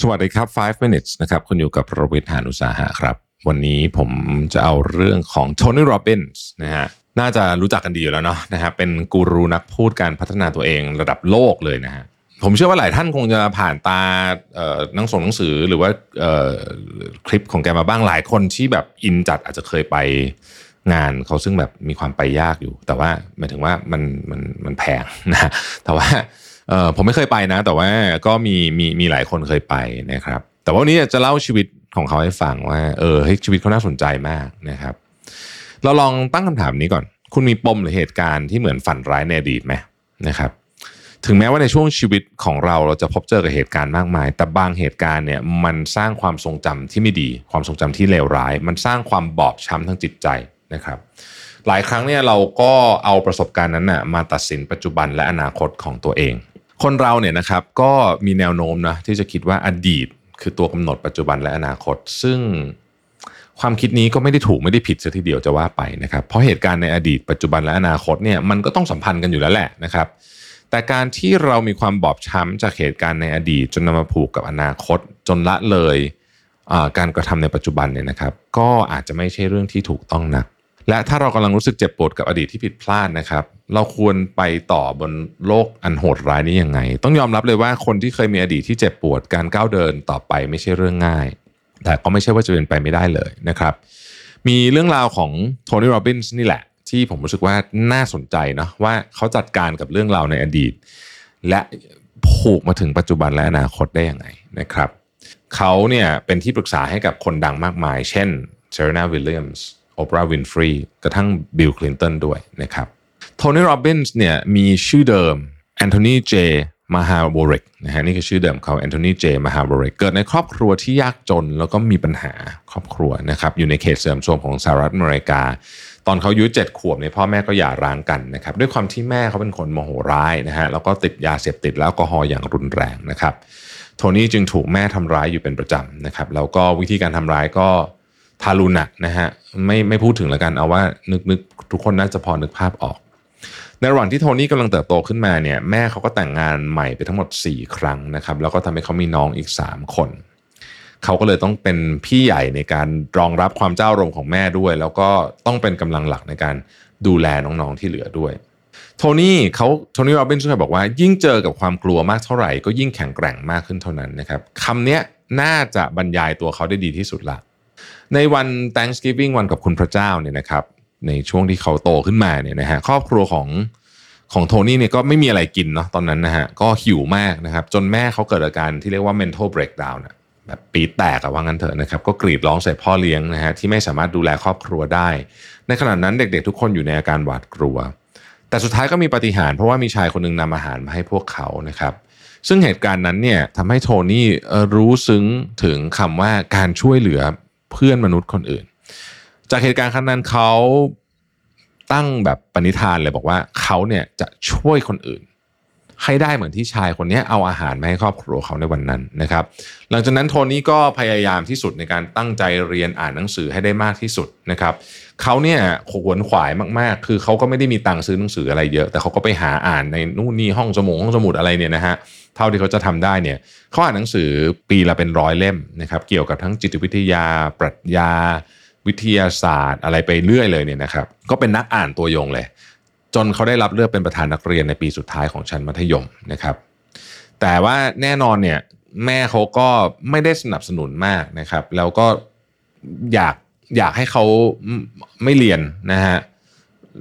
สวัสดีครับ 5 minutes นะครับ คุณอยู่กับประวิทยานุสาหะครับ วันนี้ผมจะเอาเรื่องของโทนี่โรบินส์นะฮะ น่าจะรู้จักกันดีอยู่แล้วเนาะนะฮะ เป็นกูรูนักพูดการพัฒนาตัวเองระดับโลกเลยนะฮะ ผมเชื่อว่าหลายท่านคงจะผ่านตาเอ่อหนังส่งหนังสือหรือว่าเอ่อคลิปของแกมาบ้างหลายคนที่แบบอินจัดอาจจะเคยไปงานเขาซึ่งแบบมีความไปยากอยู่ แต่ว่าหมายถึงว่ามันมันมันแพงนะ แต่ว่า เออผมไม่เคยไปนะ แต่ว่าก็มีมีมีหลายคนเคยไปนะครับ แต่ว่าวันนี้จะเล่าชีวิตของเขาให้ฟังว่า เออเฮ้ชีวิตเขาน่าสนใจมากนะครับ เราลองตั้งคำถามนี้ก่อน คุณมีปมหรือเหตุการณ์ที่เหมือนฝันร้ายในอดีตไหมนะครับ ถึงแม้ว่าในช่วงชีวิตของเราเราจะพบเจอกับเหตุการณ์มากมาย แต่บางเหตุการณ์เนี่ยมันสร้างความทรงจำที่ไม่ดี ความทรงจำที่เลวร้าย มันสร้างความบอบช้ำทางจิตใจนะครับหลายครั้งเนี่ยเราก็เอาประสบการณ์นั้นนะมาตัดสินปัจจุบันและอนาคตของตัวเอง คนเราเนี่ยนะครับก็มีแนวโน้มนะที่จะคิดว่าอดีต คือตัวกำหนดปัจจุบันและอนาคต ซึ่งความคิดนี้ก็ไม่ได้ถูกไม่ได้ผิดซะทีเดียวจะว่าไปนะครับ เพราะเหตุการณ์ในอดีตปัจจุบันและอนาคตเนี่ยมันก็ต้องสัมพันธ์กันอยู่แล้วแหละนะครับ แต่การที่เรามีความบอบช้ำจากเหตุการณ์ในอดีต จนนำมาผูกกับอนาคต จนละเลยการกระทำในปัจจุบันเนี่ยนะครับ ก็อาจจะไม่ใช่เรื่องที่ถูกต้องนัก และถ้าเรากำลังรู้สึกเจ็บปวดกับอดีตที่ผิดพลาดนะครับ เราควรไปต่อบนโลกอันโหดร้ายนี้ยังไง ต้องยอมรับเลยว่าคนที่เคยมีอดีตที่เจ็บปวดการก้าวเดินต่อไปไม่ใช่เรื่องง่าย แต่ก็ไม่ใช่ว่าจะเป็นไปไม่ได้เลยนะครับ มีเรื่องราวของโทนี่โรบินส์นี่แหละ ที่ผมรู้สึกว่าน่าสนใจเนาะว่าเขาจัดการกับเรื่องราวในอดีต และผูกมาถึงปัจจุบันและอนาคตได้ยังไงนะครับเขาเนี่ยเป็นที่ปรึกษาให้กับคนดังมากมาย เช่นเซเรนาวิลเลียมส์ โอปราห์วินฟรีกระทั่งบิลคลินตันด้วยนะครับโทนี่โรบินส์เนี่ยมีชื่อเดิมแอนโทนีเจมาฮาวอริกนะฮะนี่คือชื่อเดิมเขาแอนโทนีเจมาฮาวอริกเกิดในครอบครัวที่ยากจนแล้วก็มีปัญหาครอบครัวนะครับอยู่ในเขตเสื่อมโทรมของสหรัฐอเมริกา ตอนเขาอายุเจ็ดขวบเนี่ยพ่อแม่ก็หย่าร้างกันนะครับด้วยความที่แม่เขาเป็นคนโมโหร้ายนะฮะแล้วก็ติดยาเสพติดแล้วแอลกอฮอล์อย่างรุนแรงนะครับโทนี่จึงถูกแม่ทำร้ายอยู่เป็นประจำนะครับแล้วก็วิธีการทำร้ายก็ ทารุณะนะฮะไม่ไม่พูดถึงแล้วกันเอาว่านึกนึกทุกคนน่าจะพอนึกภาพออก ในระหว่างที่โทนี่กำลังเติบโตขึ้นมาเนี่ยแม่เขาก็แต่งงานใหม่ไปทั้งหมด 4 ครั้งนะครับแล้วก็ทำให้เขามีน้องอีก 3 คนเขาก็เลยต้องเป็นพี่ใหญ่ในการรองรับความเจ้ารงของแม่ด้วย แล้วก็ต้องเป็นกำลังหลักในการดูแลน้องๆที่เหลือด้วย โทนี่เขาโทนี่โรบินส์เคยบอกว่า ยิ่งเจอกับความกลัวมากเท่าไหร่ก็ยิ่งแข็งแกร่งมากขึ้นเท่านั้นนะครับคำนี้น่าจะบรรยายตัวเขาได้ดีที่สุดละ ในวัน Thanksgiving วันกับคุณพระเจ้าเนี่ยนะครับ ในช่วงที่เขาโตขึ้นมาเนี่ยนะฮะครอบครัวของของโทนี่เนี่ยก็ไม่มีอะไรกินเนาะตอนนั้นนะฮะก็หิวมากนะครับ จนแม่เขาเกิดอาการที่เรียกว่า mental breakdown นะแบบปีแตกอะว่างั้นเถอะนะครับ ก็กรีดร้องใส่พ่อเลี้ยงนะฮะที่ไม่สามารถดูแลครอบครัวได้ ในขณะนั้นเด็กๆ ทุกคนอยู่ในอาการหวาดกลัว แต่สุดท้ายก็มีปาฏิหารย์เพราะว่ามีชายคนหนึงนำอาหารมาให้พวกเขานะครับ ซึ่งเหตุการณ์นั้นเนี่ยทำให้โทนี่รู้ซึ้งถึงคำว่าการช่วยเหลือ เพื่อนมนุษย์คนอื่น จากเหตุการณ์ครั้งนั้นเขาตั้งแบบปณิธานเลยบอกว่าเขาเนี่ยจะช่วยคนอื่น ให้ได้เหมือนที่ชายคนนี้เอาอาหารมาให้ครอบครัวเขาในวันนั้นนะครับ หลังจากนั้นโทนี่ก็พยายามที่สุดในการตั้งใจเรียนอ่านหนังสือให้ได้มากที่สุดนะครับเขาเนี่ยขวนขวายมากๆ คือเขาก็ไม่ได้มีตังค์ซื้อหนังสืออะไรเยอะ แต่เขาก็ไปหาอ่านในนู่นนี่ห้องสมุดห้องสมุดอะไรเนี่ยนะฮะเท่าที่เขาจะทำได้เนี่ยเขาอ่านหนังสือปีละเป็นร้อยเล่มนะครับ เกี่ยวกับทั้งจิตวิทยา ปรัชญา วิทยาศาสตร์ อะไรไปเรื่อยเลยเนี่ยนะครับ ก็เป็นนักอ่านตัวยงเลย จนเขาได้รับเลือกเป็นประธานนักเรียนในปีสุดท้ายของชั้นมัธยมนะครับ แต่ว่าแน่นอนเนี่ยแม่เขาก็ไม่ได้สนับสนุนมากนะครับ แล้วก็อยากอยากให้เขาไม่เรียนนะฮะ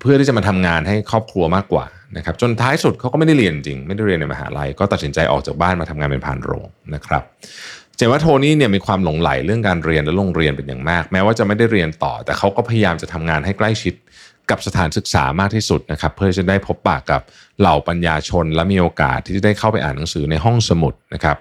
เพื่อที่จะมาทำงานให้ครอบครัวมากกว่านะครับ จนท้ายสุดเขาก็ไม่ได้เรียนจริง ไม่ได้เรียนในมหาลัย ก็ตัดสินใจออกจากบ้านมาทำงานเป็นพานโรงนะครับเจว่าโทนี่เนี่ยมีความหลงไหลเรื่องการเรียนและโรงเรียนเป็นอย่างมาก แม้ว่าจะไม่ได้เรียนต่อ แต่เขาก็พยายามจะทำงานให้ใกล้ชิด กับสถานศึกษามากที่สุดนะครับ เพื่อจะได้พบปะกับเหล่าปัญญาชน และมีโอกาสที่จะได้เข้าไปอ่านหนังสือในห้องสมุดนะครับ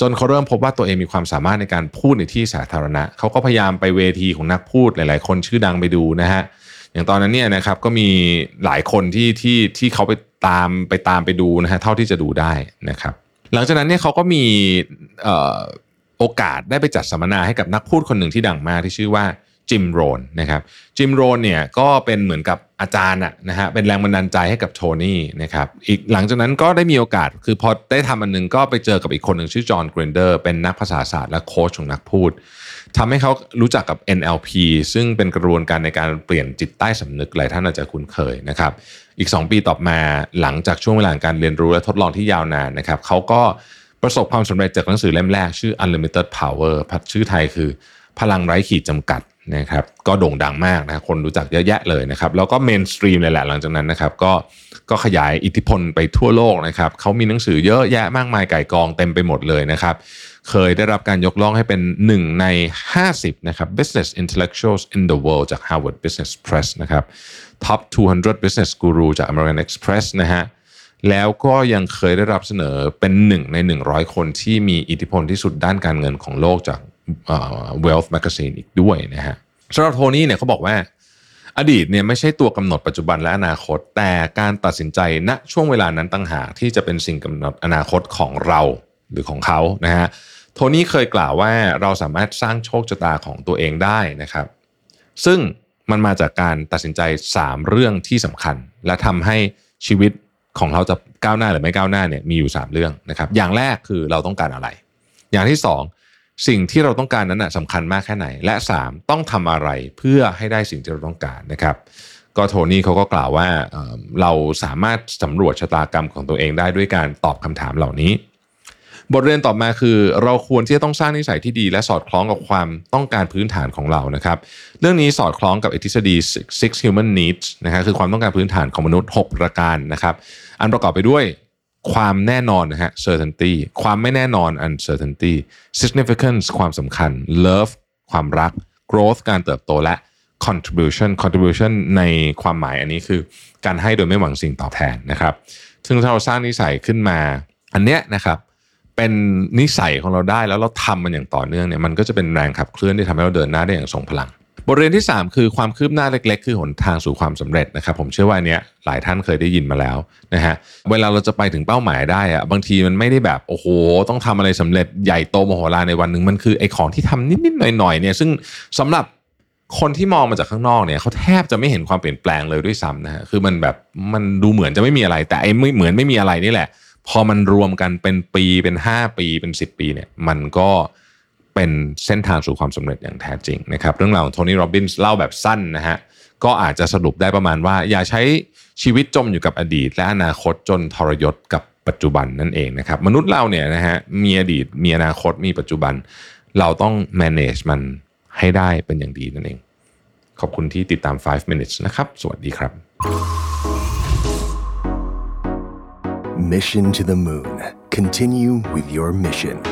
จนเขาเริ่มพบว่าตัวเองมีความสามารถในการพูดในที่สาธารณะ เขาก็พยายามไปเวทีของนักพูดหลาย ๆ คนชื่อดังไปดูนะฮะอย่างตอนนั้นเนี่ยนะครับก็มีหลายคนที่ที่ที่เขาไปตามไปตามไปดูนะฮะเท่าที่จะดูได้นะครับ หลังจากนั้นเนี่ยเขาก็มีโอกาสได้ไปจัดสัมมนาให้กับนักพูดคนหนึ่งที่ดังมากที่ชื่อว่า จิมโรนนะครับจิมโรนเนี่ยก็เป็นเหมือนกับอาจารย์อะนะฮะเป็นแรงบันดาลใจให้กับโทนี่นะครับอีกหลังจากนั้นก็ได้มีโอกาส คือพอได้ทำอันนึงก็ไปเจอกับอีกคนหนึ่งชื่อจอห์นกรินเดอร์เป็นนักภาษาศาสตร์และโค้ชของนักพูดทำให้เขารู้จักกับ NLP ซึ่งเป็นกระบวนการในการเปลี่ยนจิตใต้สำนึกหลายท่านอาจจะคุ้นเคยนะครับอีก 2 ปีต่อมาหลังจากช่วงเวลาการเรียนรู้และทดลองที่ยาวนานนะครับเขาก็ประสบความสำเร็จจากหนังสือเล่มแรกชื่อ Unlimited Power ชื่อไทยคือพลังไร้ขีดจำกัด นะครับก็โด่งดังมากนะคนรู้จักเยอะแยะเลยนะครับแล้วก็เมนสตรีมเลยแหละหลังจากนั้นนะครับก็ก็ขยายอิทธิพลไปทั่วโลกนะครับเขามีหนังสือเยอะแยะมากมายไก่กองเต็มไปหมดเลยนะครับเคยได้รับการยกย่องให้เป็นหนึ่งใน 50 นะครับ business intellectuals in the world จาก Harvard Business Press นะครับ top 200 business guru จาก American Express นะฮะแล้วก็ยังเคยได้รับเสนอเป็นหนึ่งใน 100 คนที่มีอิทธิพลที่สุดด้านการเงินของโลกจาก Wealth Magazine อีกด้วยนะฮะสำหรับโทนี่เนี่ยเขาบอกว่า อดีตเนี่ยไม่ใช่ตัวกำหนดปัจจุบันและอนาคต แต่การตัดสินใจณช่วงเวลานั้นต่างหากที่จะเป็นสิ่งกำหนดอนาคตของเราหรือของเขานะฮะโทนี่เคยกล่าวว่าเราสามารถสร้างโชคชะตาของตัวเองได้นะครับ ซึ่งมันมาจากการตัดสินใจ 3 เรื่องที่สำคัญ และทำให้ชีวิตของเราจะก้าวหน้าหรือไม่ก้าวหน้าเนี่ยมีอยู่ 3 เรื่องนะครับ อย่างแรกคือเราต้องการอะไร อย่างที่ 2 สิ่งที่เราต้องการนั้นนะสำคัญมากแค่ไหน และ 3 ต้องทำอะไรเพื่อให้ได้สิ่งที่เราต้องการนะครับ ก็โทนี่เขาก็กล่าวว่าเเราสามารถสำรวจชะตากรรมของตัวเองได้ด้วยการตอบคำถามเหล่านี้ บทเรียนต่อมาคือ เราควรที่จะต้องสร้างนิสัยที่ดี และสอดคล้องกับความต้องการพื้นฐานของเรานะครับ เรื่องนี้สอดคล้องกับทฤษฎี six human needs นะครับคือความต้องการพื้นฐานของมนุษย์ 6 ประการนะครับ อันประกอบไปด้วย ความแน่นอนนะฮะ certainty ความไม่แน่นอน uncertainty significance ความสำคัญ love ความรัก growth การเติบโตและ contribution contribution ในความหมายอันนี้คือการให้โดยไม่หวังสิ่งตอบแทนนะครับ ซึ่งถ้าเราสร้างนิสัยขึ้นมา อันเนี้ยนะครับ เป็นนิสัยของเราได้แล้วเราทำมันอย่างต่อเนื่องเนี่ยมันก็จะเป็นแรงขับเคลื่อนที่ทำให้เราเดินหน้าได้อย่างทรงพลัง บทเรียนที่ 3 คือความคืบหน้าเล็ก ๆ คือหนทางสู่ความสำเร็จนะครับ ผมเชื่อว่าเนี้ยหลายท่านเคยได้ยินมาแล้วนะฮะเวลาเราจะไปถึงเป้าหมายได้อะบางทีมันไม่ได้แบบโอ้โห ต้องทำอะไรสำเร็จใหญ่โตมโหฬารในวันหนึ่งมันคือไอ้ของที่ทำนิดๆหน่อยๆเนี่ยซึ่งสำหรับคนที่มองมาจากข้างนอกเนี่ยเขาแทบจะไม่เห็นความเปลี่ยนแปลงเลยด้วยซ้ำนะฮะคือมันแบบมันดูเหมือนจะไม่มีอะไร แต่ไอ้ไม่เหมือนไม่มีอะไรนี่แหละ พอมันรวมกันเป็นปีเป็น 5 ปีเป็น 10 ปีเนี่ยมันก็ เป็นเส้นทางสู่ความสำเร็จอย่างแท้จริงนะครับเรื่องราวของโทนี่โรบินส์เล่าแบบสั้นนะฮะก็อาจจะสรุปได้ประมาณว่า อย่าใช้ชีวิตจมอยู่กับอดีต และอนาคตจนทรยศกับปัจจุบันนั่นเองนะครับมนุษย์เราเนี่ยนะฮะมีอดีตมีอนาคตมีปัจจุบัน เราต้อง manage มันให้ได้เป็นอย่างดีนั่นเอง ขอบคุณที่ติดตาม 5 minutes นะครับ สวัสดีครับ Mission to the Moon Continue with your mission